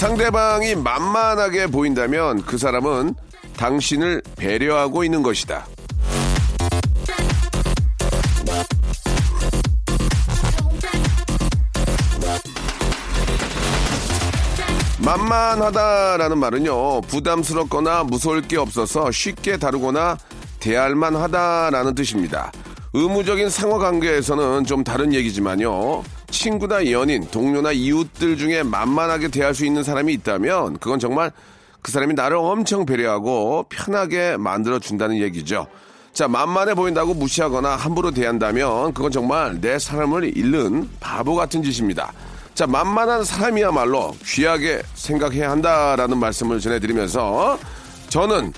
상대방이 만만하게 보인다면 그 사람은 당신을 배려하고 있는 것이다 만만하다라는 말은요, 부담스럽거나 무서울 게 없어서 쉽게 다루거나 대할만 하다라는 뜻입니다. 의무적인 상호 관계에서는 좀 다른 얘기지만요, 친구나 연인, 동료나 이웃들 중에 만만하게 대할 수 있는 사람이 있다면, 그건 정말 그 사람이 나를 엄청 배려하고 편하게 만들어준다는 얘기죠. 자, 만만해 보인다고 무시하거나 함부로 대한다면, 그건 정말 내 사람을 잃는 바보 같은 짓입니다. 자, 만만한 사람이야말로 귀하게 생각해야 한다라는 말씀을 전해드리면서 저는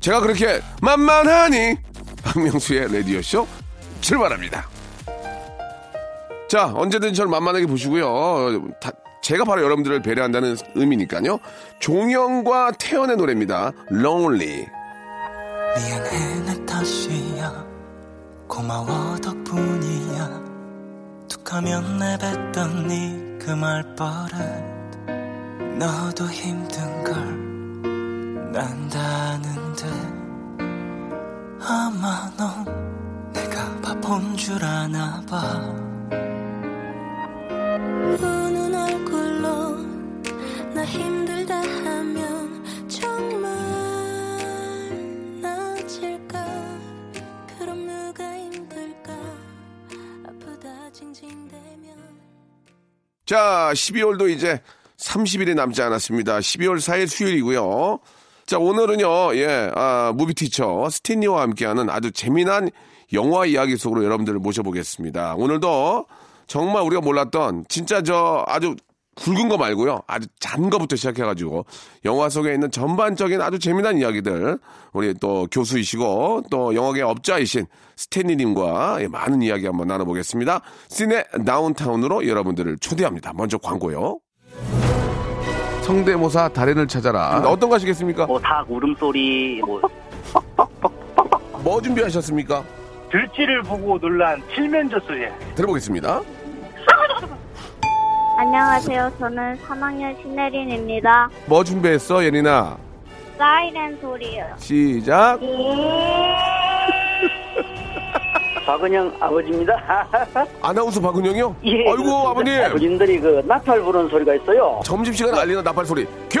제가 그렇게 만만하니 박명수의 라디오쇼 출발합니다. 자, 언제든 저를 만만하게 보시고요. 다- 제가 바로 여러분들을 배려한다는 의미니까요. 종영과 태연의 노래입니다. Lonely. 미안해 내 탓이야 고마워 덕분이야 툭하면 내뱉던 네그 말버릇 너도 힘든 걸 난다는데 아마 넌 내가 바본 줄 아나 봐 자, 12월도 이제 30일이 남지 않았습니다. 12월 4일 수요일이고요. 자, 오늘은요, 예, 아, 무비티처 스탠리와 함께하는 아주 재미난 영화 이야기 속으로 여러분들을 모셔보겠습니다. 오늘도 정말 우리가 몰랐던 진짜 저 아주 굵은 거 말고요. 아주 잔 거부터 시작해가지고 영화 속에 있는 전반적인 아주 재미난 이야기들 우리 또 교수이시고 또 영화계 업자이신 스탠리님과 예, 많은 이야기 한번 나눠보겠습니다. 시네 다운타운으로 여러분들을 초대합니다. 먼저 광고요. 성대모사 달인을 찾아라. 어떤 거 하시겠습니까? 뭐닭 울음소리, 뭐 뭐 준비하셨습니까? 들쥐를 보고 놀란 칠면조수예. 들어보겠습니다. 안녕하세요 저는 3학년 신혜린입니다 뭐 준비했어, 예린아? 사이렌 소리요 시작. 박은영 아버지입니다. 아나운서 박은영이요? 예, 아이고. 아버님. 아버님들이 그 나팔 부르는 소리가 있어요. 점심시간 알리는 나팔 소리. 큐!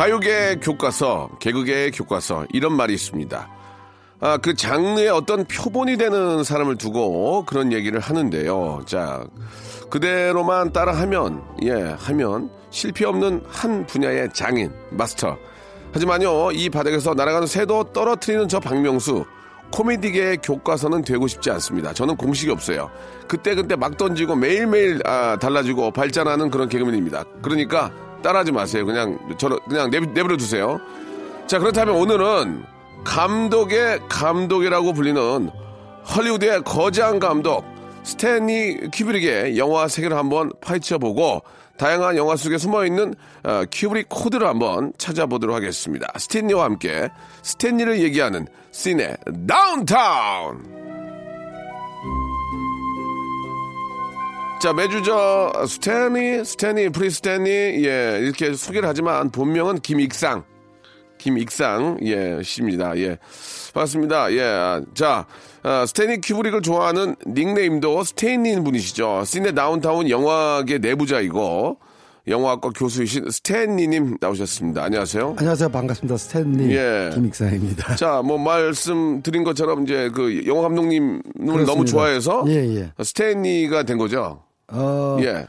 가요계 교과서, 개그계 교과서 이런 말이 있습니다. 아, 그 장르의 어떤 표본이 되는 사람을 두고 그런 얘기를 하는데요. 자, 그대로만 따라하면 예, 하면 실패 없는 한 분야의 장인, 마스터. 하지만요, 이 바닥에서 날아가는 새도 떨어뜨리는 저 박명수 코미디계의 교과서는 되고 싶지 않습니다. 저는 공식이 없어요. 그때그때 막 던지고 매일매일 아, 달라지고 발전하는 그런 개그맨입니다. 그러니까 따라하지 마세요. 그냥 저는 그냥 내버, 내버려 두세요. 자 그렇다면 오늘은 감독의 감독이라고 불리는 헐리우드의 거장 감독 스탠리 큐브릭의 영화 세계를 한번 파헤쳐보고 다양한 영화 속에 숨어있는 어, 큐브릭 코드를 한번 찾아보도록 하겠습니다. 스탠리와 함께 스탠리를 얘기하는 시네 다운타운! 자, 매주 저, 스탠리, 스탠리, 프리스탠리, 예, 이렇게 소개를 하지만 본명은 김익상. 김익상, 예, 씨입니다. 예. 반갑습니다. 예. 자, 어, 스탠리 큐브릭을 좋아하는 닉네임도 스탠리인 분이시죠. 시네 다운타운 영화계 내부자이고, 영화학과 교수이신 스탠리님 나오셨습니다. 안녕하세요. 안녕하세요. 반갑습니다. 스탠리 예. 김익상입니다. 자, 뭐 말씀드린 것처럼 이제 그 영화 감독님을 너무. 좋아해서 예, 예. 스탠리가 된 거죠. 어, 예.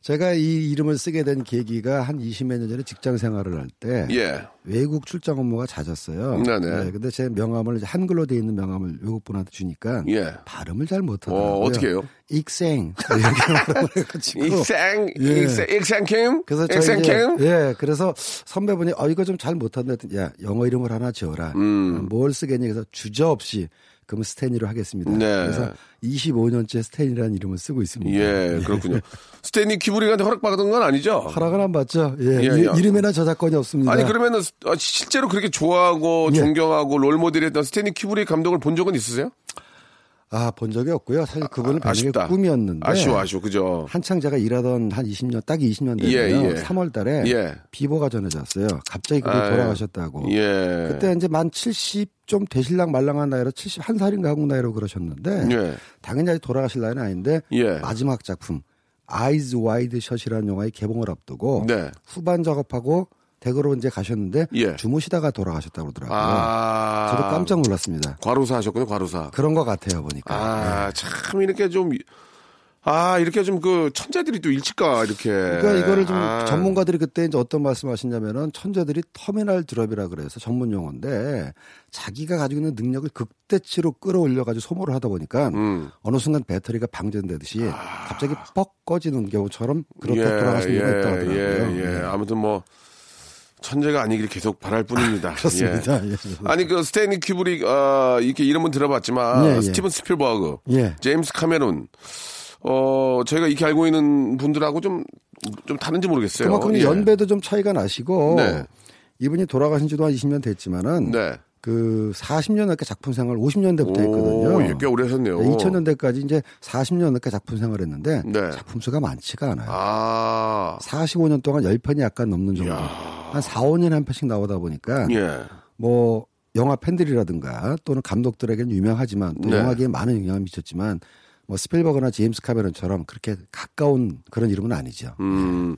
제가 이 이름을 쓰게 된 계기가 한 20몇 년 전에 직장 생활을 할 때 예. 외국 출장 업무가 잦았어요. 네네. 네, 근데 제 명함을 한글로 돼 있는 명함을 외국분한테 주니까 예. 발음을 잘 못하더라고요. 어, 어떻게 해요? 익생 익생, 예. 익생, 익생킴? 그래서 익생킴? 예, 그래서 선배분이 어 이거 좀 잘 못한다 했더니 야 영어 이름을 하나 지어라. 음. 뭘 쓰겠니? 그래서 주저 없이 그럼 스탠리로 하겠습니다. 네. 그래서 25년째 스탠리라는 이름을 쓰고 있습니다. 예, 그렇군요. 스탠리 큐브릭한테 허락받은 건 아니죠? 허락은 안 받죠. 예, 예, 이- 예. 이름에나 저작권이 없습니다. 아니, 그러면은 어, 실제로 그렇게 좋아하고 예. 존경하고 롤모델 했던 스탠리 큐브릭 감독을 본 적은 있으세요? 아, 본 적이 없고요. 사실 그분을 아, 아쉽다. 꿈이었는데. 아쉬워, 아쉬워. 그죠? 한창 제가 일하던 한 20년, 딱 20년 됐고요. 예, 예. 3월 달에 예. 비보가 전해졌어요. 갑자기 그분이 아유, 돌아가셨다고. 예. 그때 이제 만 70 좀 되실랑 말랑한 나이로 71살인가 한국 나이로 그러셨는데 예. 당연히 돌아가실 나이는 아닌데 예. 마지막 작품 아이즈 와이드 셧이라는 영화의 개봉을 앞두고 네. 후반 작업하고 댁으로 이제 가셨는데 예. 주무시다가 돌아가셨다고 그러더라고요. 아. 저도 깜짝 놀랐습니다. 과로사 하셨군요, 과로사. 그런 것 같아요 보니까. 아, 참, 이렇게 좀, 아, 이렇게 좀 그 천재들이 또 일찍 가, 이렇게. 그러니까 이거를 좀 아. 전문가들이 그때 이제 어떤 말씀 하시냐면은 천재들이 terminal drop이라 그래서 전문 용어인데 자기가 가지고 있는 능력을 극대치로 끌어올려 가지고 소모를 하다 보니까 음. 어느 순간 배터리가 방전되듯이 갑자기 뻑 꺼지는 경우처럼 그렇게 돌아가시는 경우가 있다고 하더라고요. 예, 예. 아무튼 뭐, 천재가 아니길 계속 바랄 뿐입니다. 그렇습니다. 예. 예. 아니, 그, 스탠리 큐브릭, 어, 이렇게 이름은 들어봤지만, 예, 예. 스티븐 스필버그, 예. 제임스 카메론, 어, 저희가 이렇게 알고 있는 분들하고 좀, 좀 다른지 모르겠어요. 그만큼 예. 연배도 좀 차이가 나시고 네. 이분이 돌아가신 지도 한 20년 됐지만은 네. 그 40년 넘게 작품 생활 50년대부터 했거든요. 오, 예, 꽤 오래 하셨네요. 2000년대까지 이제 40년 넘게 작품 생활했는데 네. 작품 수가 많지가 않아요. 아, 45년 동안 10편이 약간 넘는 정도. 한 4, 5년에 한 편씩 나오다 보니까 예. 뭐 영화 팬들이라든가 또는 감독들에게는 유명하지만 또 네. 영화계에 많은 영향을 미쳤지만 뭐 스필버그나 제임스 카메론처럼 그렇게 가까운 그런 이름은 아니죠. 음,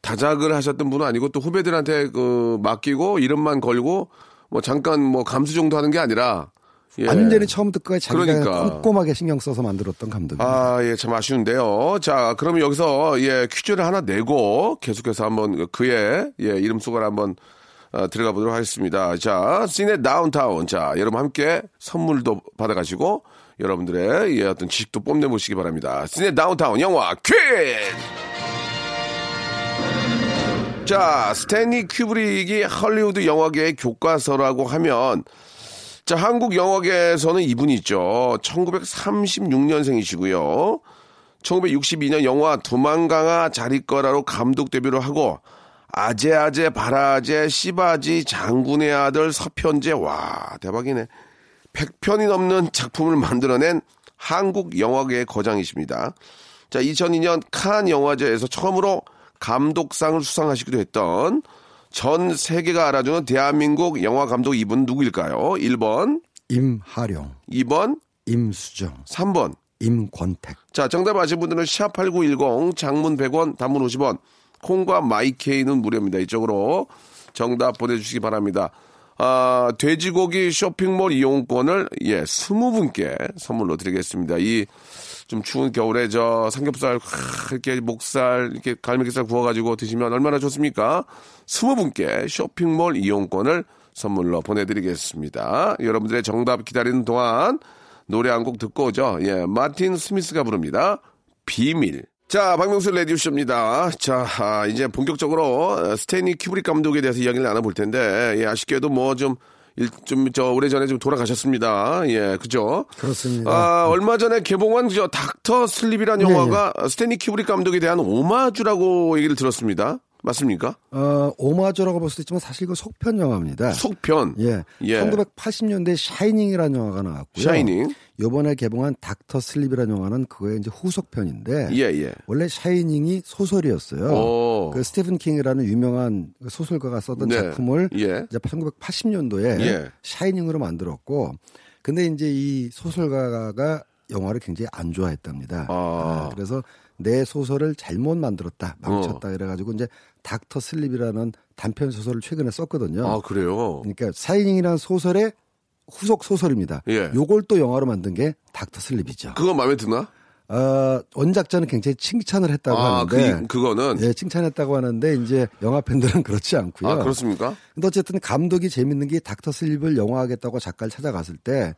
다작을 하셨던 분은 아니고 또 후배들한테 그 맡기고 이름만 걸고 뭐 잠깐 뭐 감수 정도 하는 게 아니라 예. 완전히 처음부터 끝까지 자기가 그러니까. 꼼꼼하게 신경 써서 만들었던 감독입니다. 아, 예, 참 아쉬운데요. 자, 그러면 여기서, 예, 퀴즈를 하나 내고 계속해서 한번 그의, 예, 이름 속을 한번 어, 들어가 보도록 하겠습니다. 자, 시네 다운타운. 자, 여러분 함께 선물도 받아가시고 여러분들의 예, 어떤 지식도 뽐내 보시기 바랍니다. 시네 다운타운 영화 퀴즈! 자, 스탠리 큐브릭이 헐리우드 영화계의 교과서라고 하면 자, 한국 영화계에서는 이분이 있죠. 1936년생이시고요. 1962년 영화 두만강아 자리거라로 감독 데뷔를 하고 아재아재 바라제 씨바지 장군의 아들 서편제 와 대박이네. 100편이 넘는 작품을 만들어낸 한국 영화계의 거장이십니다. 자, 2002년 칸 영화제에서 처음으로 감독상을 수상하시기도 했던 전 세계가 알아주는 대한민국 영화 감독 이분 누구일까요? 1번, 임하룡, 2번, 임수정, 3번. 임권택. 자, 정답 아신 분들은 샵8910 장문 100원, 단문 50원, 콩과 마이케이는 무료입니다. 이쪽으로 정답 보내주시기 바랍니다. 아, 돼지고기 쇼핑몰 이용권을 예, 20분께 선물로 드리겠습니다. 이 좀 추운 겨울에 저 삼겹살 하, 이렇게 목살 이렇게 갈매기살 구워가지고 드시면 얼마나 좋습니까? 20분께 쇼핑몰 이용권을 선물로 보내드리겠습니다. 여러분들의 정답 기다리는 동안 노래 한 곡 듣고 오죠. 예, 마틴 스미스가 부릅니다. 비밀. 자, 박명수 라디오쇼입니다. 자, 아, 이제 본격적으로 스탠리 큐브릭 감독에 대해서 이야기를 나눠볼 텐데, 예, 아쉽게도 뭐좀 일, 좀, 저, 오래전에 좀 돌아가셨습니다. 예, 그죠? 그렇습니다. 아, 얼마 전에 개봉한 저 닥터 슬립이라는 네, 영화가 스탠리 큐브릭 감독에 대한 오마주라고 얘기를 들었습니다. 맞습니까? 어, 오마주라고 볼 수도 있지만 사실 그 속편 영화입니다. 속편. 예. 예. 1980년대 샤이닝이라는 영화가 나왔고요. 샤이닝. 요번에 개봉한 닥터 슬립이라는 영화는 그거의 이제 후속편인데 예, 예. 원래 샤이닝이 소설이었어요. 오. 그 스티븐 킹이라는 유명한 그 소설가가 썼던 네. 작품을 예. 이제 1980년도에 예. 샤이닝으로 만들었고 근데 이제 이 소설가가 영화를 굉장히 안 좋아했답니다. 아. 아, 그래서 내 소설을 잘못 만들었다, 어. 망쳤다 그래가지고 이제 닥터 슬립이라는 단편 소설을 최근에 썼거든요. 아, 그래요? 그러니까 샤이닝이라는 소설의 후속 소설입니다. 예. 요걸 또 영화로 만든 게 닥터 슬립이죠. 그거 마음에 드나? 어, 원작자는 굉장히 칭찬을 했다고 아, 하는데 그, 그거는. 예, 칭찬했다고 하는데 이제 영화 팬들은 그렇지 않고요. 아, 그렇습니까? 근데 어쨌든 감독이 재밌는 게 닥터 슬립을 영화하겠다고 작가를 찾아갔을 때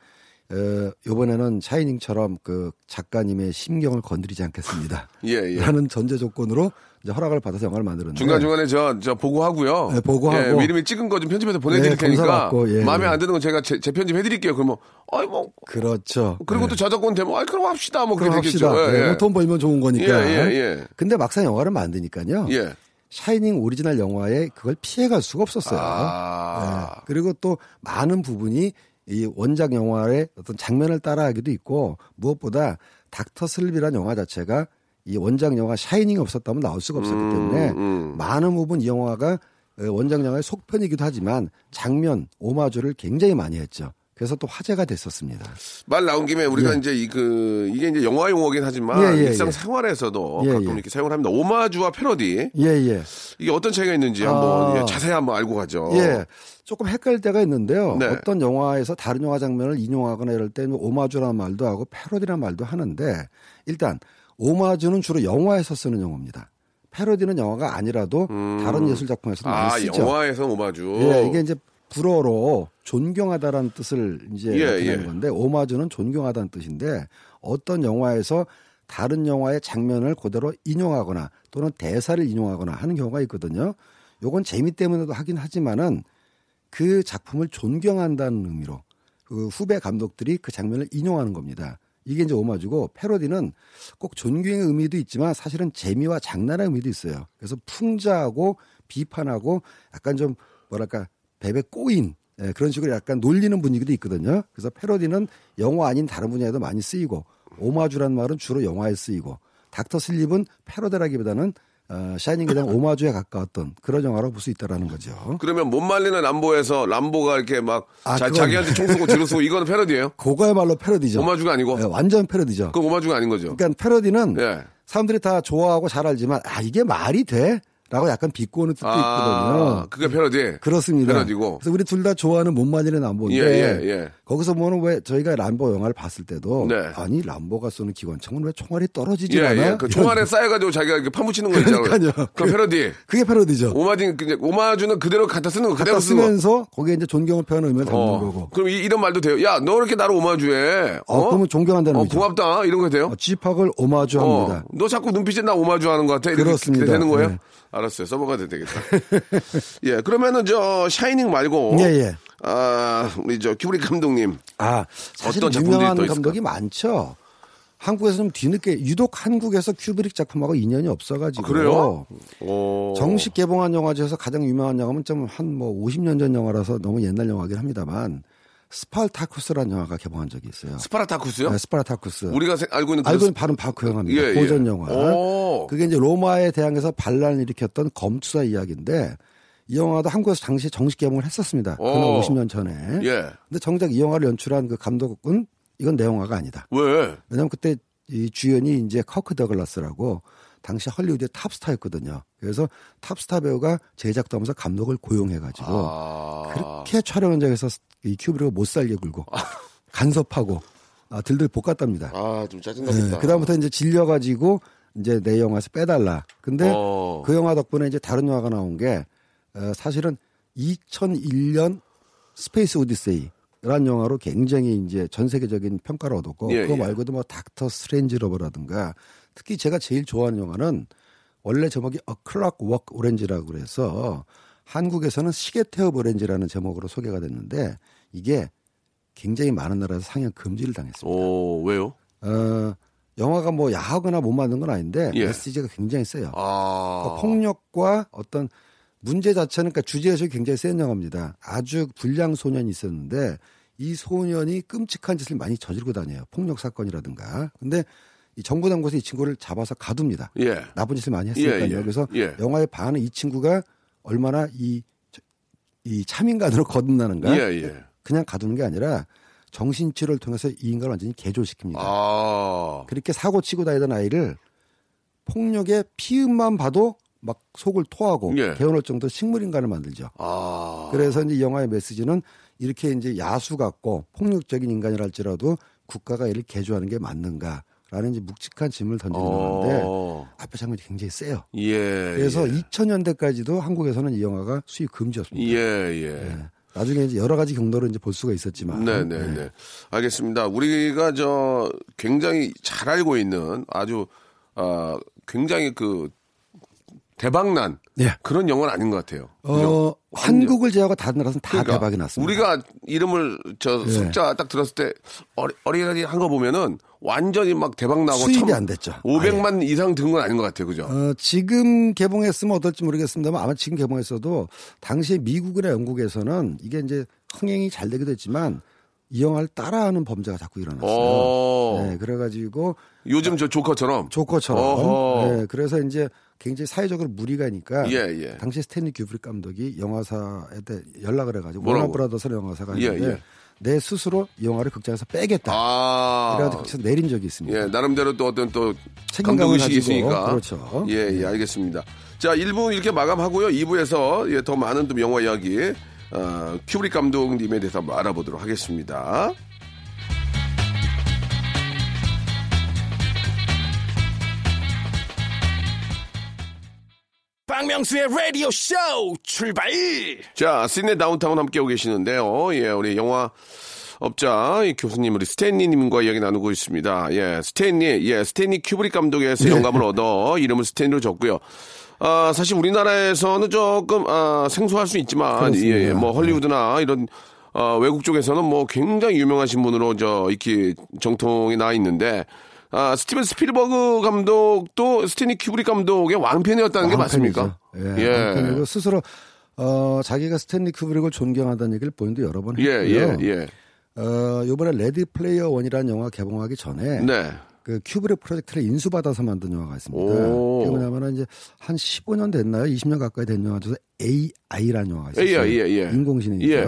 어, 이번에는 샤이닝처럼 그 작가님의 심경을 건드리지 않겠습니다. 예, 예. 라는 전제 조건으로 이제 허락을 받아서 영화를 만들었는데 중간 중간에 저, 저 보고하고요. 네, 보고하고. 예, 미리미리 찍은 거 좀 편집해서 보내드릴 네, 테니까. 예, 마음에 예. 안 드는 건 제가 재, 재편집 해드릴게요. 그러면, 아이, 뭐. 그렇죠. 그리고 네. 또 저작권 되면, 아이, 그럼 합시다. 뭐, 그렇게 되겠죠. 합시다. 예, 네, 예. 뭐돈 벌면 좋은 거니까. 예, 예, 예. 근데 막상 영화를 만드니까요. 예. 샤이닝 오리지널 영화에 그걸 피해갈 수가 없었어요. 아. 네. 그리고 또 많은 부분이 이 원작 영화의 어떤 장면을 따라하기도 있고 무엇보다 닥터 슬립이라는 영화 자체가 이 원작 영화 샤이닝이 없었다면 나올 수가 없었기 때문에 음. 많은 부분 이 영화가 어, 원작 영화의 속편이기도 하지만 장면 오마주를 굉장히 많이 했죠. 그래서 또 화제가 됐었습니다. 말 나온 김에 우리가 예. 이제 이 그, 이게 이제 영화 용어긴 하지만 예, 예, 일상 예. 생활에서도 예, 가끔 예. 이렇게 사용을 합니다. 오마주와 패러디. 예, 예. 이게 어떤 차이가 있는지 한번 아. 예, 자세히 한번 알고 가죠. 예. 조금 헷갈릴 때가 있는데요. 네. 어떤 영화에서 다른 영화 장면을 인용하거나 이럴 때는 오마주라는 말도 하고 패러디라는 말도 하는데 일단 오마주는 주로 영화에서 쓰는 용어입니다. 패러디는 영화가 아니라도 다른 예술 작품에서도 많이 아, 쓰죠. 영화에서 오마주. 예, 이게 이제 불어로 존경하다라는 뜻을 이제 예, 나타내는 예. 건데 오마주는 존경하다는 뜻인데 어떤 영화에서 다른 영화의 장면을 그대로 인용하거나 또는 대사를 인용하거나 하는 경우가 있거든요. 요건 재미 때문에도 하긴 하지만은 그 작품을 존경한다는 의미로 그 후배 감독들이 그 장면을 인용하는 겁니다. 이게 이제 오마주고 패러디는 꼭 존경의 의미도 있지만 사실은 재미와 장난의 의미도 있어요. 그래서 풍자하고 비판하고 약간 좀 뭐랄까 베베 꼬인 예, 그런 식으로 약간 놀리는 분위기도 있거든요. 그래서 패러디는 영화 아닌 다른 분야에도 많이 쓰이고 오마주란 말은 주로 영화에 쓰이고 닥터 슬립은 패러디라기보다는 어, 샤이닝에 대한 오마주에 가까웠던 그런 영화라고 볼수 있다라는 거죠. 그러면 못 말리는 람보에서 람보가 이렇게 막 아, 자, 그건- 자기한테 총 쏘고 뒤로 쏘고 이거는 패러디예요? 그거야말로 패러디죠. 오마주가 아니고? 예, 완전 패러디죠. 그건 오마주가 아닌 거죠. 그러니까 패러디는 예. 사람들이 다 좋아하고 잘 알지만 아 이게 말이 돼? 라고 약간 비꼬는 뜻도 있거든요. 아, 그게 패러디. 그렇습니다. 패러디고. 그래서 우리 둘 다 좋아하는 못 말리는 람보인데 예, 예, 예. 거기서 보면 왜 저희가 람보 영화를 봤을 때도 네. 아니 람보가 쏘는 기관총은 왜 총알이 떨어지지 예, 않아? 예. 그 총알에 쌓여가지고 자기가 이렇게 파묻히는 거 있잖아요. 그러니까요. 그 패러디. 그게 패러디죠. 그냥 오마주는 그대로 갖다 쓰는 거, 그대로 갖다 쓰는 거. 쓰면서 거기에 이제 존경을 표하는 의미를 담는 어. 거고. 그럼 이런 말도 돼요. 야, 너 이렇게 나를 오마주해. 어, 그러면 존경한다는 어, 의미죠. 고맙다. 이런 거 돼요? 어, 집합을 오마주합니다. 어, 너 자꾸 눈빛에 나 오마주 하는 것 같아. 그렇습니다. 되는 거예요? 네. 알았어요. 써먹어야 되겠다. 예, 그러면은 저 샤이닝 말고. 예, 예. 아, 우리 저 큐브릭 감독님. 아, 사실 어떤 유명한? 감독이 많죠. 한국에서 좀 뒤늦게 유독 한국에서 큐브릭 작품하고 인연이 없어가지고 아, 그래요? 오. 정식 개봉한 영화 중에서 가장 유명한 영화는 좀 한 뭐 50년 전 영화라서 너무 옛날 영화긴 합니다만 스팔타쿠스라는 영화가 개봉한 적이 있어요. 스파라타쿠스요? 네, 스파르타쿠스. 우리가 생- 알고 있는 그 알고 있는 바로 바로 그 영화입니다. 예, 예. 고전 영화. 오. 그게 이제 로마에 대항해서 반란을 일으켰던 검투사 이야기인데 이 영화도 한국에서 당시 정식 개봉을 했었습니다. 오. 50년 전에. 예. 근데 정작 이 영화를 연출한 그 감독은 이건 내 영화가 아니다. 왜? 왜냐면 그때 이 주연이 이제 커크 더글라스라고 당시 헐리우드의 탑스타였거든요. 그래서 탑스타 배우가 제작도 하면서 감독을 고용해가지고 아. 그렇게 촬영 현장에서 이 큐브릭을 못 살게 굴고 간섭하고 아, 들들 볶았답니다. 아, 좀 짜증나겠다. 네, 그다음부터 이제 질려가지고 이제 내 영화에서 빼달라. 근데 어. 그 영화 덕분에 이제 다른 영화가 나온 게 어, 사실은 2001년 스페이스 오디세이 라는 영화로 굉장히 이제 전 세계적인 평가를 얻었고 예, 그거 예. 말고도 뭐 닥터 스트레인지러브라든가 특히 제가 제일 좋아하는 영화는 원래 제목이 A Clockwork Orange라고 그래서 한국에서는 시계 태엽 오렌지라는 제목으로 소개가 됐는데 이게 굉장히 많은 나라에서 상영 금지를 당했습니다. 오, 왜요? 어, 영화가 뭐 야하거나 못 만든 건 아닌데 예. 메시지가 굉장히 세요. 아. 그러니까 폭력과 어떤 문제 자체는 그러니까 주제의식이 굉장히 센 영화입니다. 아주 불량 소년이 있었는데 이 소년이 끔찍한 짓을 많이 저지르고 다녀요. 폭력 사건이라든가. 근데 이 정부 당국에서 이 친구를 잡아서 가둡니다. 예. 나쁜 짓을 많이 했으니까요. 예, 예. 그래서 예. 영화의 반은 이 친구가 얼마나 이, 이 참인간으로 거듭나는가. 예, 예. 그냥 가두는 게 아니라 정신치료를 통해서 이 인간을 완전히 개조시킵니다. 아. 그렇게 사고 치고 다니던 아이를 폭력의 피음만 봐도 막 속을 토하고 예. 개운할 정도 식물인간을 만들죠. 아. 그래서 이제 이 영화의 메시지는 이렇게 이제 야수 같고 폭력적인 인간이랄지라도 국가가 이를 개조하는 게 맞는가 라는 이제 묵직한 질문을 던지는 영화인데 어. 앞에 장면이 굉장히 세요. 예. 그래서 예. 2000년대까지도 한국에서는 이 영화가 수입 금지였습니다. 예, 예. 네. 나중에 이제 여러 가지 경로로 이제 볼 수가 있었지만 네, 네, 네. 알겠습니다. 우리가 저 굉장히 잘 알고 있는 아주 아 굉장히 그 대박난 네. 그런 영화는 아닌 것 같아요. 어? 한국을 제외하고 다른 나라에서는 다 그러니까 대박이 났습니다. 우리가 이름을 저 네. 숫자 딱 들었을 때 어리, 어리어리 한 거 보면은 완전히 막 대박 나고 수입이 안 됐죠. 500만 이상 든 건 아닌 것 같아요. 그죠? 어, 지금 개봉했으면 어떨지 모르겠습니다만 아마 지금 개봉했어도 당시에 미국이나 영국에서는 이게 이제 흥행이 잘 되기도 했지만 이 영화를 따라하는 범죄가 자꾸 일어났어요. 어. 네, 그래가지고 요즘 저 조커처럼 조커처럼. 어허. 네, 그래서 이제 굉장히 사회적으로 물의가 있으니까 예, 예. 당시 스탠리 큐브릭 감독이 영화사에 대 연락을 해가지고? 워너 브라더스 영화사가 예, 있는데 예. 내 스스로 이 영화를 극장에서 빼겠다. 아. 그래가지고 극장에서 내린 적이 있습니다. 예, 나름대로 또 어떤 또 감독 의식이 있으니까. 그렇죠. 예, 예, 알겠습니다. 자, 1부 이렇게 마감하고요. 2부에서 예, 더 많은 또 영화 이야기 어, 큐브릭 감독님에 대해서 한번 알아보도록 하겠습니다. 박명수의 라디오 쇼 출발 자, 씨네 다운타운 함께하고 계시는데요. 예, 우리 영화 업자 이 교수님 우리 스탠리님과 이야기 나누고 있습니다. 예, 스탠리, 예, 스탠리 큐브릭 감독에서 영감을 얻어 이름을 스탠리로 지었고요. 아, 사실 우리나라에서는 조금 아, 생소할 수 있지만. 예, 예, 뭐 헐리우드나 이런 어, 외국 쪽에서는 뭐 굉장히 유명하신 분으로 저 이렇게 정평이 나 있는데 아, 스티븐 스필버그 감독도 스탠리 큐브릭 감독의 왕팬이었다는 게 맞습니까? 왕팬이죠. 예. 왕팬이고 스스로 어, 자기가 스탠리 큐브릭을 존경한다는 얘기를 본인도 여러 번 예, 했고요. 예, 예. 어, 요번에 레디 플레이어 원이라는 영화 개봉하기 전에 네. 그 큐브릭 프로젝트를 인수받아서 만든 영화가 있습니다. 그게 뭐냐면은 이제 한 15년 됐나요? 20년 가까이 된 영화 중에서 AI라는 영화가 있어요. AI, 예, 예. 인공지능이죠. 예.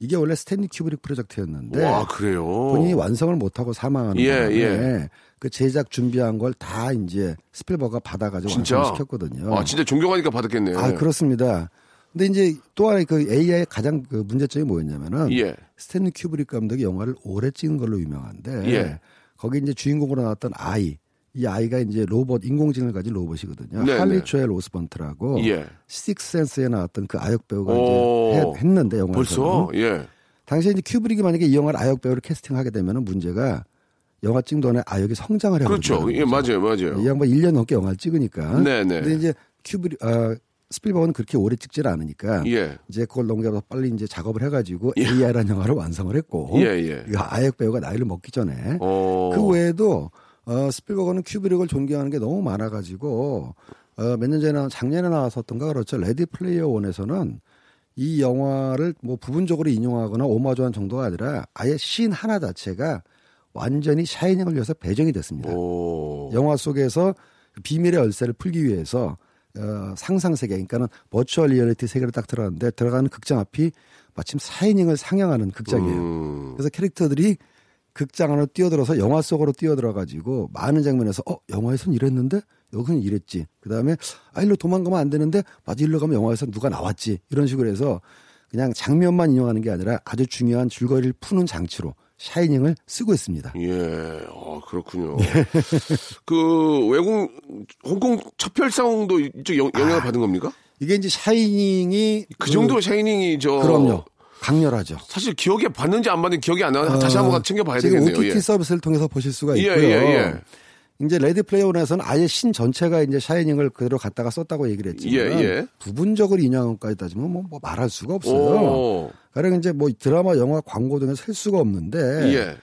이게 원래 스탠리 큐브릭 프로젝트였는데 와, 그래요. 본인이 완성을 못하고 사망하는 예, 바람에 예. 그 제작 준비한 걸 다 이제 스필버그가 받아가지고 진짜? 완성시켰거든요. 아, 진짜 존경하니까 받았겠네. 아, 그렇습니다. 근데 이제 또 하나의 그 AI의 가장 그 문제점이 뭐였냐면은 예. 스탠리 큐브릭 감독이 영화를 오래 찍은 걸로 유명한데 예. 거기 이제 주인공으로 나왔던 아이 이 아이가 이제 로봇 인공지능을 가진 로봇이거든요. 네, 할리 네. 조엘 오스먼트라고 예. 식스센스에 나왔던 그 아역 배우가 오. 이제 했, 는데 영화에서 벌써? 예. 당시에 이제 큐브릭이 만약에 이 영화를 아역 배우를 캐스팅하게 되면은 문제가 영화 찍는 동안에 아역이 성장을 해버리는 그렇죠. 예, 맞아요, 맞아요. 이 양반 1년 넘게 영화를 찍으니까. 네, 네. 근데 이제 큐브릭 아 스필버그는 그렇게 오래 찍질 않으니까 예. 이제 그걸 넘겨서 빨리 이제 작업을 해가지고 AI라는 영화를 완성을 했고 예, 예. 이 아역 배우가 나이를 먹기 전에 어. 그 외에도 어, 스필버그는 큐브릭을 존경하는 게 너무 많아가지고 어, 몇 년 전에 나- 작년에 나왔었던가 그렇죠 레디 플레이어 원에서는 이 영화를 뭐 부분적으로 인용하거나 오마주한 정도가 아니라 아예 신 하나 자체가 완전히 샤이닝을 위해서 배정이 됐습니다. 오. 영화 속에서 비밀의 열쇠를 풀기 위해서 어, 상상 세계, 그러니까는 virtual reality 세계를 딱 들어갔는데 들어가는 극장 앞이 마침 사이닝을 상영하는 극장이에요. 음. 그래서 캐릭터들이 극장 안으로 뛰어들어서 영화 속으로 뛰어들어 가지고 많은 장면에서 어 영화에선 이랬는데 여기는 이랬지. 그 다음에 아 일로 도망가면 안 되는데 맞아 일로 가면 영화에서 누가 나왔지. 이런 식으로 해서 그냥 장면만 인용하는 게 아니라 아주 중요한 줄거리를 푸는 장치로 샤이닝을 쓰고 있습니다. 예, 어, 그렇군요. 그 외국 홍콩 첩혈상도 이쪽 영, 아. 영향을 받은 겁니까? 이게 이제 샤이닝이 그 정도 샤이닝이 저 그럼요. 강렬하죠. 사실 기억에 봤는지 안 봤는지 기억이 안 나요. 다시 어, 한번 챙겨봐야 되겠네요. OTT 예. 서비스를 통해서 보실 수가 예, 있고요. 예, 예. 이제 레디 플레이어 원에서는 아예 신 전체가 이제 샤이닝을 그대로 갖다가 썼다고 얘기를 했지만 예, 예. 부분적으로 인용한 것까지 따지면 뭐, 뭐 말할 수가 없어요. 오. 가령 이제 뭐 드라마, 영화, 광고 등에 셀 수가 없는데 예.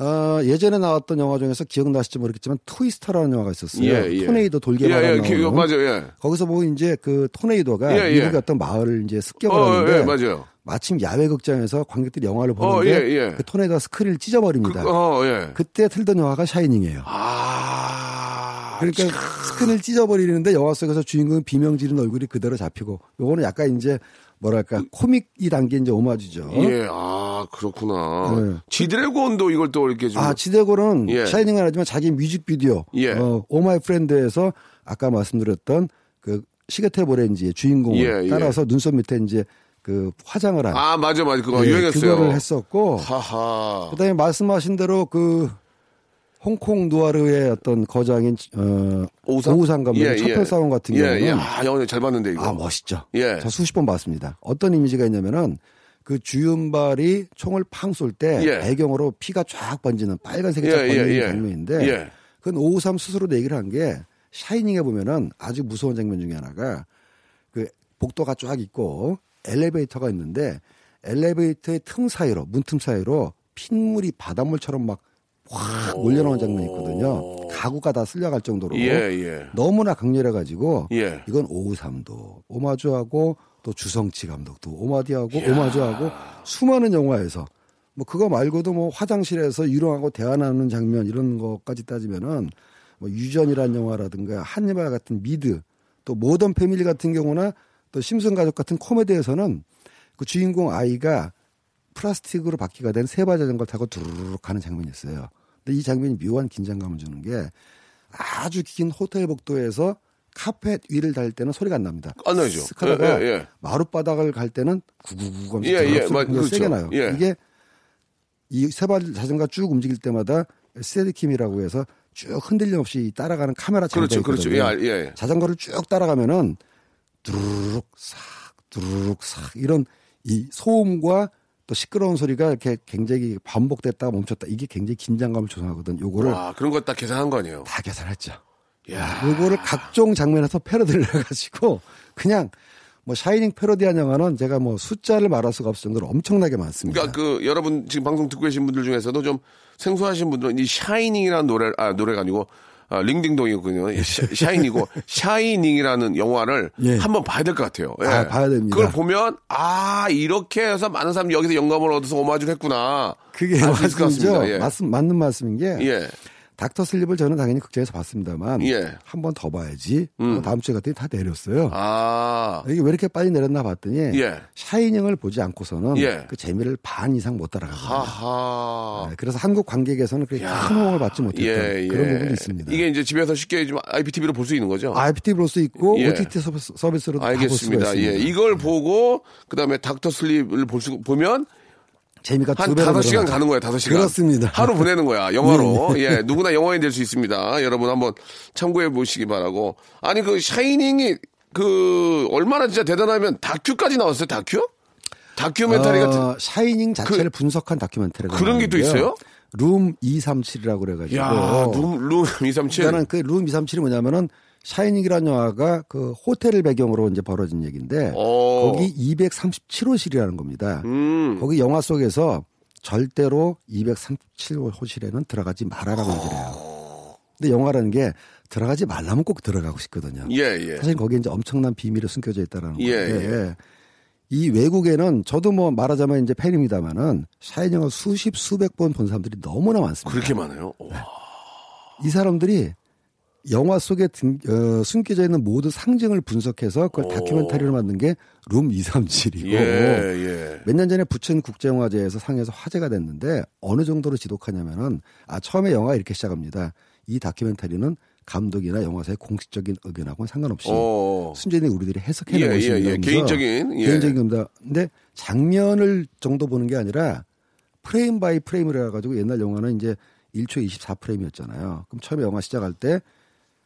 어, 예전에 나왔던 영화 중에서 기억나실지 모르겠지만 트위스터라는 영화가 있었어요. 예, 예. 토네이도 돌게 예, 예, 기억, 맞아요. 예. 거기서 뭐 이제 그 토네이도가 예, 예. 미국의 어떤 마을을 이제 어, 습격하는데 예, 맞아요. 마침 야외 극장에서 관객들이 영화를 어, 보는데 예, 예. 그 토네이도가 스크린을 찢어버립니다. 그, 어, 예. 그때 틀던 영화가 샤이닝이에요. 아. 그러니까 스크린을 찢어버리는데 영화 속에서 주인공 비명 지른 얼굴이 그대로 잡히고 요거는 약간 이제 뭐랄까 코믹이 담긴 이제 오마주죠. 예, 아, 그렇구나. 네. 지드래곤도 이걸 또 이렇게 좀. 아, 지드래곤은 예. 샤이닝은 하지만 자기 뮤직비디오 예. 어, Oh My Friend에서 아까 말씀드렸던 그 시계 태엽 오렌지의 주인공을 예, 예. 따라서 눈썹 밑에 이제 그 화장을 한 아, 맞아, 맞아. 그거 예, 유행했어요. 그거를 했었고 하하. 그다음에 말씀하신 대로 그 홍콩 누아르의 어떤 거장인 어, 오우상? 오우상 감독의 예, 예. 첩혈사원 같은 예, 경우는 예. 아, 영화 잘 봤는데, 이거. 아 멋있죠. 예. 저 수십 번 봤습니다. 어떤 이미지가 있냐면은 그 주윤발이 총을 팡 쏠때 예. 배경으로 피가 쫙 번지는 빨간색이 예, 쫙 번지는 예, 예. 장면인데 예. 그건 오우삼 스스로도 얘기를 한 게 샤이닝에 보면은 아주 무서운 장면 중에 하나가 그 복도가 쫙 있고 엘리베이터가 있는데 엘리베이터의 틈 사이로 문틈 사이로 핏물이 바닷물처럼 막 확 몰려나오는 장면이 있거든요. 가구가 다 쓸려갈 정도로 예, 예. 너무나 강렬해가지고 예. 이건 오우삼도 오마주하고 또 주성치 감독도 오마디하고 오마주하고 수많은 영화에서 뭐 그거 말고도 뭐 화장실에서 유령하고 대화 나누는 장면 이런 것까지 따지면은 뭐 유전이라는 영화라든가 한니발 같은 미드 또 모던 패밀리 같은 경우나 또 심슨 가족 같은 코미디에서는 그 주인공 아이가 플라스틱으로 바퀴가 된 세발 자전거를 타고 두루룩 가는 장면이 있어요. 근데 이 장면이 묘한 긴장감을 주는 게 아주 긴 호텔 복도에서 카펫 위를 달 때는 소리가 안 납니다. 안 나죠. 하다가 예, 예, 예. 마룻바닥을 갈 때는 구구구 하면서 예, 예. 맞- 소리가 그렇죠. 세게 나요. 예. 이게 이 세발 자전거 쭉 움직일 때마다 스테디킴이라고 해서 쭉 흔들림 없이 따라가는 카메라 장비가 그렇죠. 그렇죠. 예, 예. 자전거를 쭉 따라가면은 두루룩 싹 두루룩 싹 이런 이 소음과 또 시끄러운 소리가 이렇게 굉장히 반복됐다가 멈췄다 이게 굉장히 긴장감을 조성하거든. 요거를 와, 그런 거딱 계산한 거 아니에요? 다 계산했죠. 야. 요거를 각종 장면에서 패러디를 해가지고 그냥 뭐 샤이닝 패러디한 영화는 제가 뭐 숫자를 말할 수가 없을 정도로 엄청나게 많습니다. 그러니까 그 여러분 지금 방송 듣고 계신 분들 중에서도 좀 생소하신 분들은 이 샤이닝이라는 노래 아 노래가 아니고 아, 링딩동이군요. 예, 샤- 샤이니고 샤이닝이라는 영화를 예. 한번 봐야 될 것 같아요. 예. 아, 봐야 됩니다. 그걸 보면 아 이렇게 해서 많은 사람들이 여기서 영감을 얻어서 오마주를 했구나. 그게 있을 것. 같습니다. 예. 맞, 맞는 말씀인 게 예. 닥터 슬립을 저는 당연히 극장에서 봤습니다만 예. 한 번 더 봐야지. 뭐 다음 주에 갔더니 다 내렸어요. 아. 이게 왜 이렇게 빨리 내렸나 봤더니 예. 샤이닝을 보지 않고서는 예. 그 재미를 반 이상 못 따라가거든요. 네, 그래서 한국 관객에서는 그렇게 큰 호응을 받지 못했던 예, 예. 그런 부분이 있습니다. 이게 이제 집에서 쉽게 좀 IPTV로 볼 수 있는 거죠? IPTV 볼수 있고 예. OTT 서비스, 서비스로도 다볼 수가 알겠습니다. 있습니다. 예. 이걸 보고 그다음에 닥터 슬립을 볼 수 보면 재미가 한 다섯 시간. 가는 거야, 다섯 시간. 그렇습니다. 하루 보내는 거야, 영화로. 네, 예, 누구나 영화인 될 수 있습니다. 여러분 한번 참고해 보시기 바라고. 아니, 그 샤이닝이 그 얼마나 진짜 대단하면 다큐까지 나왔어요, 다큐? 다큐멘터리 같은. 어, 샤이닝 자체를 분석한 다큐멘터리가 그런 게 또. 있어요? 룸 237이라고 그래가지고 야, 룸, 룸 237. 일단은 그룸 237이 뭐냐면은 샤이닝이라는 영화가 그 호텔을 배경으로 이제 벌어진 얘기인데 어. 거기 237호실이라는 겁니다. 음. 거기 영화 속에서 절대로 237호실에는 들어가지 말아라고 얘기를 해요. 근데 영화라는 게 들어가지 말라면 꼭 들어가고 싶거든요. 예, 예. 사실 거기에 이제 엄청난 비밀이 숨겨져 있다라는 예, 건데 이 외국에는 저도 뭐 말하자면 이제 팬입니다만은 샤이닝 영화 수십 수백 번 본 사람들이 너무나 많습니다. 그렇게 많아요? 와. 이 사람들이 영화 속에 등- 어, 숨겨져 있는 모든 상징을 분석해서 그걸 다큐멘터리로 만든 게 룸 237이고 예, 예. 몇년 전에 부천 국제영화제에서 상에서 화제가 됐는데 어느 정도로 지독하냐면은 아 처음에 영화가 이렇게 시작합니다. 이 다큐멘터리는 감독이나 영화사의 공식적인 의견하고는 상관없이 어. 순전히 우리들이 해석해낸 예, 것입니다. 예, 예. 개인적인, 예. 개인적인 겁니다. 근데 장면을 정도 보는 게 아니라 frame by frame을 해가지고 옛날 영화는 이제 1초 24프레임이었잖아요. 그럼 처음에 영화 시작할 때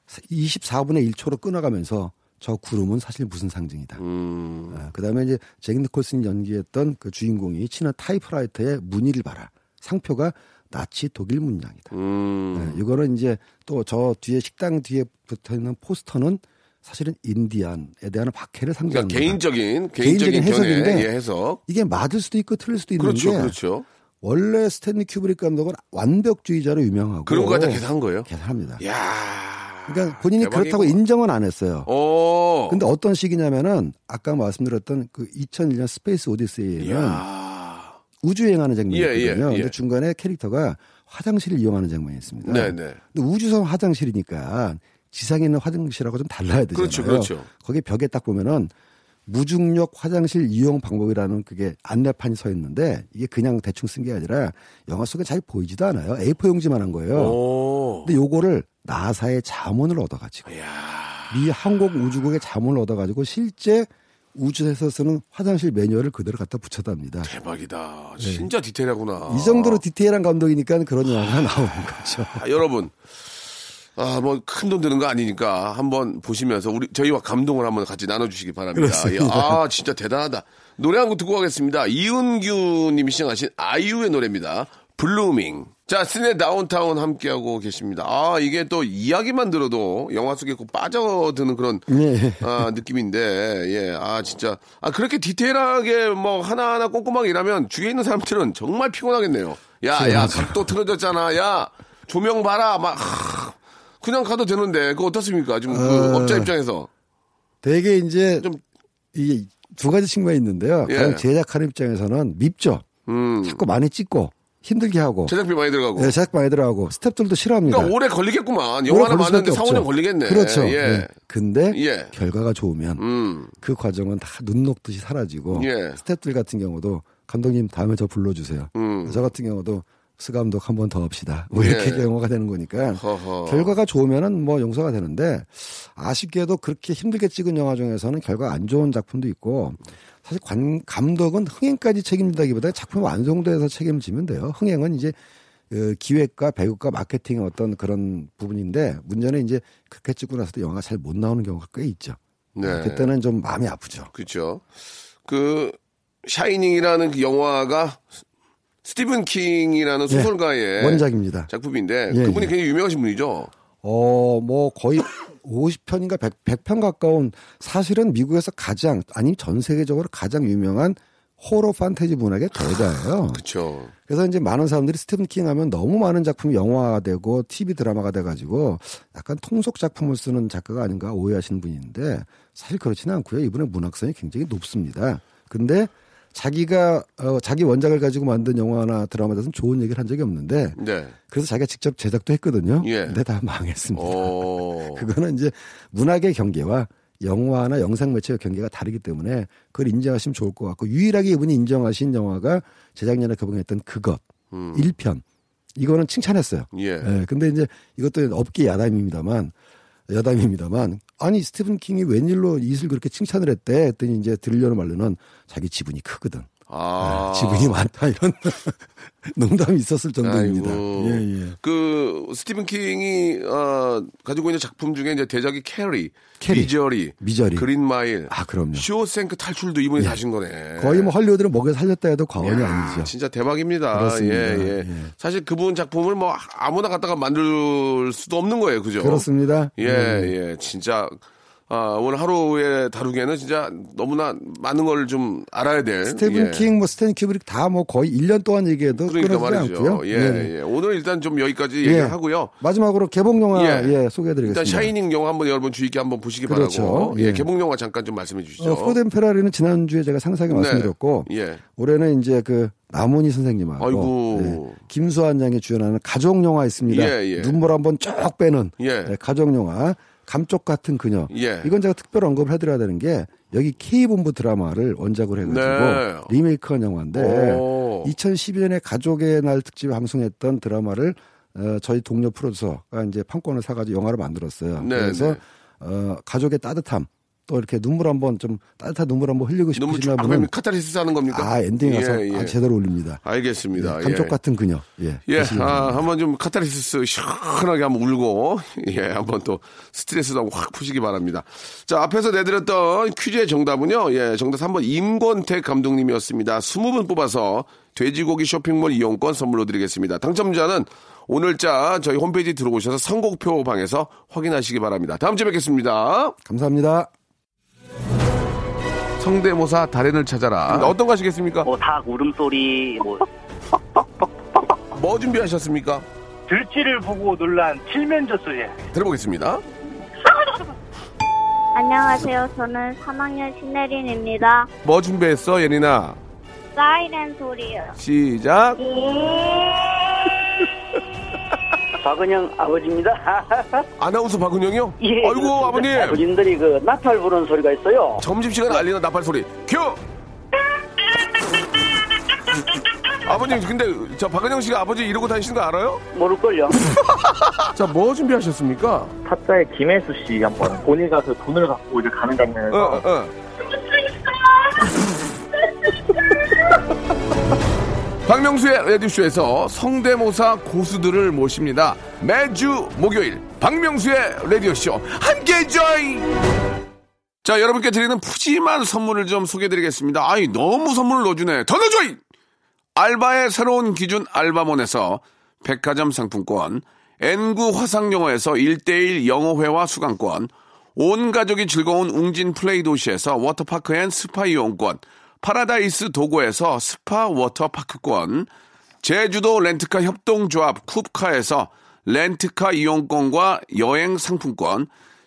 24분의 1초로 끊어가면서 저 구름은 사실 무슨 상징이다. 음. 그 다음에 이제 잭 니콜슨이 연기했던 그 주인공이 치는 타이프라이터의 무늬를 봐라. 상표가 나치 독일 문양이다. 음. 네, 이거는 이제 또 저 뒤에 식당 뒤에 붙어 있는 포스터는 사실은 인디안에 대한 박해를 상징하는 그러니까. 개인적인 개인적인 개인적인 해석인데 예, 해석. 이게 맞을 수도 있고 틀릴 수도 있는 그렇죠, 게 그렇죠. 원래 스탠리 큐브릭 감독은 완벽주의자로 유명하고 그런 거 갖다 계산한 거예요. 계산합니다. 야. 그러니까 본인이 대박이구나. 그렇다고 인정은 안 했어요. 오. 근데 어떤 시기냐면은 아까 말씀드렸던 그 2001년 스페이스 오디세이에는 야. 우주여행하는 장면이 예, 예. 예. 근데 중간에 캐릭터가 화장실을 이용하는 장면이 있습니다. 네, 네. 근데 우주선 화장실이니까 지상에 있는 화장실하고 좀 달라야 되잖아요. 그렇죠, 그렇죠. 거기 벽에 딱 보면은 무중력 화장실 이용 방법이라는 그게 안내판이 서 있는데 이게 그냥 대충 쓴 게 아니라 영화 속에 잘 보이지도 않아요. A4 용지만 한 거예요. 오. 근데 요거를 나사의 자문을 얻어가지고 미 항공우주국의 자문을 얻어가지고 실제 우주에서 쓰는 화장실 매뉴얼을 그대로 갖다 붙였답니다. 대박이다. 진짜 디테일하구나. 네. 이 정도로 디테일한 감독이니까 그런 영화가 나오는 거죠. 아, 여러분. 아, 뭐, 큰 돈 드는 거 아니니까 한번 보시면서 우리, 저희와 감동을 한번 같이 나눠주시기 바랍니다. 그렇습니다. 예, 아, 진짜 대단하다. 노래 한 곡 듣고 가겠습니다. 이은규 님이 신청하신 아이유의 노래입니다. 블루밍. 자, 시내 다운타운 함께하고 계십니다. 아, 이게 또 이야기만 들어도 영화 속에 꼭 빠져드는 그런 예. 아, 느낌인데, 예, 아, 진짜. 아, 그렇게 디테일하게 뭐 하나하나 꼼꼼하게 일하면 주위에 있는 사람들은 정말 피곤하겠네요. 야, 야, 각도 틀어졌잖아. 야, 조명 봐라. 막, 하, 그냥 가도 되는데, 그거 어떻습니까? 지금 그 어. 업자 입장에서. 되게 이제 좀- 이게 두 가지 측면이 있는데요. 예. 가장 제작하는 입장에서는 밉죠. 음, 자꾸 많이 찍고 힘들게 하고 제작비 많이 들어가고. 네, 제작 많이 들어가고 스탭들도 싫어합니다. 그러니까 오래 걸리겠구만. 영화 하나 만드는데 수밖에 4, 5년 없죠. 걸리겠네. 그렇죠. 예. 네. 근데 예. 결과가 좋으면 음, 그 과정은 다 눈 녹듯이 사라지고 예. 스탭들 같은 경우도 감독님 다음에 저 불러주세요. 음. 저 같은 경우도 스 감독 한 번 더 합시다. 뭐 이렇게 예. 영화가 되는 거니까 허허. 결과가 좋으면은 뭐 용서가 되는데 아쉽게도 그렇게 힘들게 찍은 영화 중에서는 결과 안 좋은 작품도 있고 사실 관, 감독은 흥행까지 책임진다기보다 작품 완성도에서 책임지면 돼요. 흥행은 이제 그 기획과 배우과 마케팅의 어떤 그런 부분인데 문제는 이제 그렇게 찍고 나서도 영화가 잘 못 나오는 경우가 꽤 있죠. 네. 그때는 좀 마음이 아프죠. 그렇죠. 그 샤이닝이라는 그 영화가 스티븐 킹이라는 소설가의 네. 원작입니다. 작품인데 예, 그분이 예. 굉장히 유명하신 분이죠. 어, 뭐 거의 50편인가 100, 편 가까운 사실은 미국에서 가장 아니 전 세계적으로 가장 유명한 호러 판타지 문학의 대가예요. 그렇죠. 그래서 이제 많은 사람들이 스티븐 킹 하면 너무 많은 작품이 영화화되고 TV 드라마가 돼 가지고 약간 통속 작품을 쓰는 작가가 아닌가 오해하시는 분인데 사실 그렇지는 않고요. 이분의 문학성이 굉장히 높습니다. 근데 자기가 어, 자기 원작을 가지고 만든 영화나 드라마에 대해서는 좋은 얘기를 한 적이 없는데 네. 그래서 자기가 직접 제작도 했거든요. 예. 근데 다 망했습니다. 어. 그거는 이제 문학의 경계와 영화나 영상 매체의 경계가 다르기 때문에 그걸 인정하시면 좋을 것 같고 유일하게 이분이 인정하신 영화가 재작년에 개봉했던 그것 음. 일 1편 이거는 칭찬했어요. 예. 예, 근데 이제 이것도 업계 야담입니다만 여담입니다만 아니 스티븐 킹이 웬일로 이걸 그렇게 칭찬을 했대 했더니 이제 들리는 말로는 자기 지분이 크거든. 아. 지분이 많다 이런 농담이 있었을 정도입니다. 아이고. 예, 예. 그 스티븐 킹이 어, 가지고 있는 작품 중에 이제 대작이 캐리, 캐리. 미저리, 미저리. 그린 마일, 아, 그럼요. 쇼생크 탈출도 이분이 하신 거네. 거의 뭐 헐리우드를 먹여 살렸다 해도 과언이 야, 아니죠. 진짜 대박입니다. 그렇습니다. 예, 예. 예. 사실 그분 작품을 뭐 아무나 갖다가 만들 수도 없는 거예요. 그죠? 그렇습니다. 예, 음. 예. 진짜 아, 오늘 하루에 다루기에는 진짜 너무나 많은 걸 좀 알아야 될 스테븐 예. 킹, 뭐 스탠 큐브릭 다 뭐 거의 1년 동안 얘기해도 그러니까 말이죠. 않고요. 예, 네. 예. 오늘 일단 좀 여기까지 예. 얘기하고요. 마지막으로 개봉 영화 예. 예, 소개해드리겠습니다. 일단 샤이닝 영화 한번 여러분 주의 깊게 한번 보시기 그렇죠. 바라고. 예, 예. 개봉 영화 잠깐 좀 말씀해 주시죠. 어, 포덴 페라리는 지난주에 제가 상세하게 말씀드렸고 네. 예. 올해는 이제 그 남은희 선생님하고 아이고. 네, 김수환 양이 주연하는 가족 영화 있습니다. 눈물 한번 쫙 빼는 가족 영화 감쪽 같은 그녀. 예. 이건 제가 특별 언급을 해드려야 되는 게 여기 K본부 드라마를 원작으로 해가지고 네. 리메이크한 영화인데 오. 2012년에 가족의 날 특집 방송했던 드라마를 어, 저희 동료 프로듀서가 이제 판권을 사가지고 영화를 만들었어요. 네, 그래서 네. 어, 가족의 따뜻함 또 이렇게 눈물 한번 좀 따뜻한 눈물 한번 흘리고 싶으시나 아, 보면 카타르시스 하는 겁니까? 아 엔딩 가서 예, 예. 아, 제대로 울립니다. 알겠습니다. 예, 감쪽 예. 같은 그녀. 예. 예, 아. 한번 좀 카타르시스 시원하게 한번 울고, 예, 한번 또 스트레스도 확 푸시기 바랍니다. 자, 앞에서 내드렸던 퀴즈의 정답은요, 예, 정답 3번 임권택 감독님이었습니다. 20분 뽑아서 돼지고기 쇼핑몰 이용권 선물로 드리겠습니다. 당첨자는 오늘자 저희 홈페이지 들어오셔서 선곡표 방에서 확인하시기 바랍니다. 다음 주에 뵙겠습니다. 감사합니다. 성대모사 달인을 찾아라. 어떤 거 하시겠습니까? 뭐 닭 울음소리, 뭐 뭐 준비하셨습니까? 들쥐를 보고 놀란 칠면조수 예. 들어보겠습니다. 안녕하세요. 저는 3학년 신혜린입니다. 뭐 준비했어, 예린아? 사이렌 소리요. 시작. 박은영 아버지입니다. 아나운서 박은영이요? 예, 아이고 그렇습니다. 아버님 아버님들이 그 나팔 부는 소리가 있어요. 점심시간 알리는 나팔 소리 큐 아버님 근데 저 박은영 씨가 아버지 이러고 다니시는 거 알아요? 모를걸요. 자 뭐 준비하셨습니까? 타짜의 김혜수 씨 한번 본인가 그 돈을 갖고 이제 가는 장면에서 어, 어. 박명수의 라디오쇼에서 성대모사 고수들을 모십니다. 매주 목요일 박명수의 라디오쇼 함께 join! 자 여러분께 드리는 푸짐한 선물을 좀 소개해드리겠습니다. 아이 너무 선물을 넣어주네. 더 넣어줘! 알바의 새로운 기준 알바몬에서 백화점 상품권, N구 화상영어에서 1대1 영어회화 수강권, 온 가족이 즐거운 웅진 플레이 도시에서 워터파크 and 스파 이용권, 파라다이스 도고에서 스파 워터파크권, 제주도 렌트카 협동조합 쿱카에서 렌트카 이용권과 여행 상품권,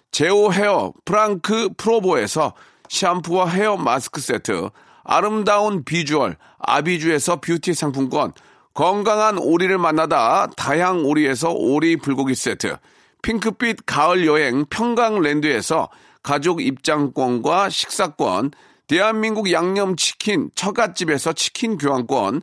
제오 헤어 프랑크 프로보에서 샴푸와 헤어 마스크 세트, 아름다운 비주얼 아비주에서 뷰티 상품권, 건강한 오리를 만나다 다향 오리에서 오리 불고기 세트, 핑크빛 가을 여행 평강랜드에서 가족 입장권과 식사권, 대한민국 양념치킨 처갓집에서 치킨 교환권,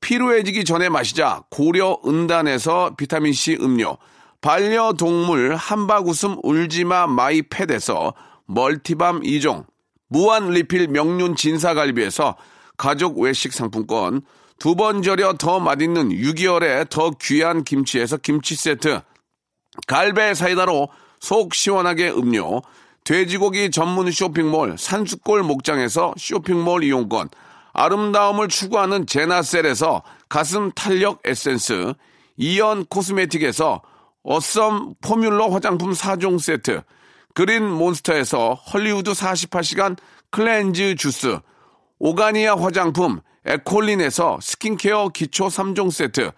피로해지기 전에 마시자 고려 은단에서 비타민C 음료, 반려동물 한바구음 울지마 마이팻에서 멀티밤 2종, 무한 리필 명륜 진사갈비에서 가족 외식 상품권, 두 번 절여 더 맛있는 6개월에 더 귀한 김치에서 김치 세트, 갈배 사이다로 속 시원하게 음료, 돼지고기 전문 쇼핑몰 산수골 목장에서 쇼핑몰 이용권, 아름다움을 추구하는 제나셀에서 가슴 탄력 에센스, 이연 코스메틱에서 어썸 포뮬러 화장품 4종 세트, 그린 몬스터에서 헐리우드 48시간 cleanse 주스, 오가니아 화장품 에콜린에서 스킨케어 기초 3종 세트,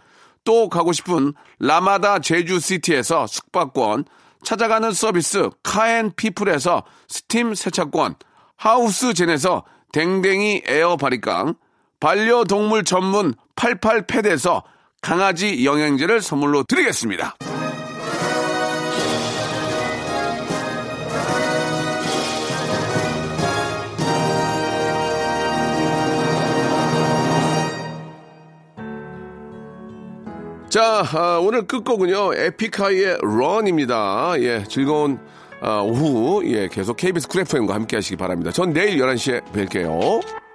또 가고 싶은 라마다 제주시티에서 숙박권, 찾아가는 서비스 카앤피플에서 스팀 세차권, 하우스젠에서 댕댕이 에어 바리깡, 반려동물 전문 88패드에서 강아지 영양제를 선물로 드리겠습니다. 자, 아, 오늘 끝곡은요, 에픽하이의 런입니다. 예, 즐거운 아, 오후, 예, 계속 KBS 쿨 FM과 함께 하시기 바랍니다. 전 내일 11시에 뵐게요.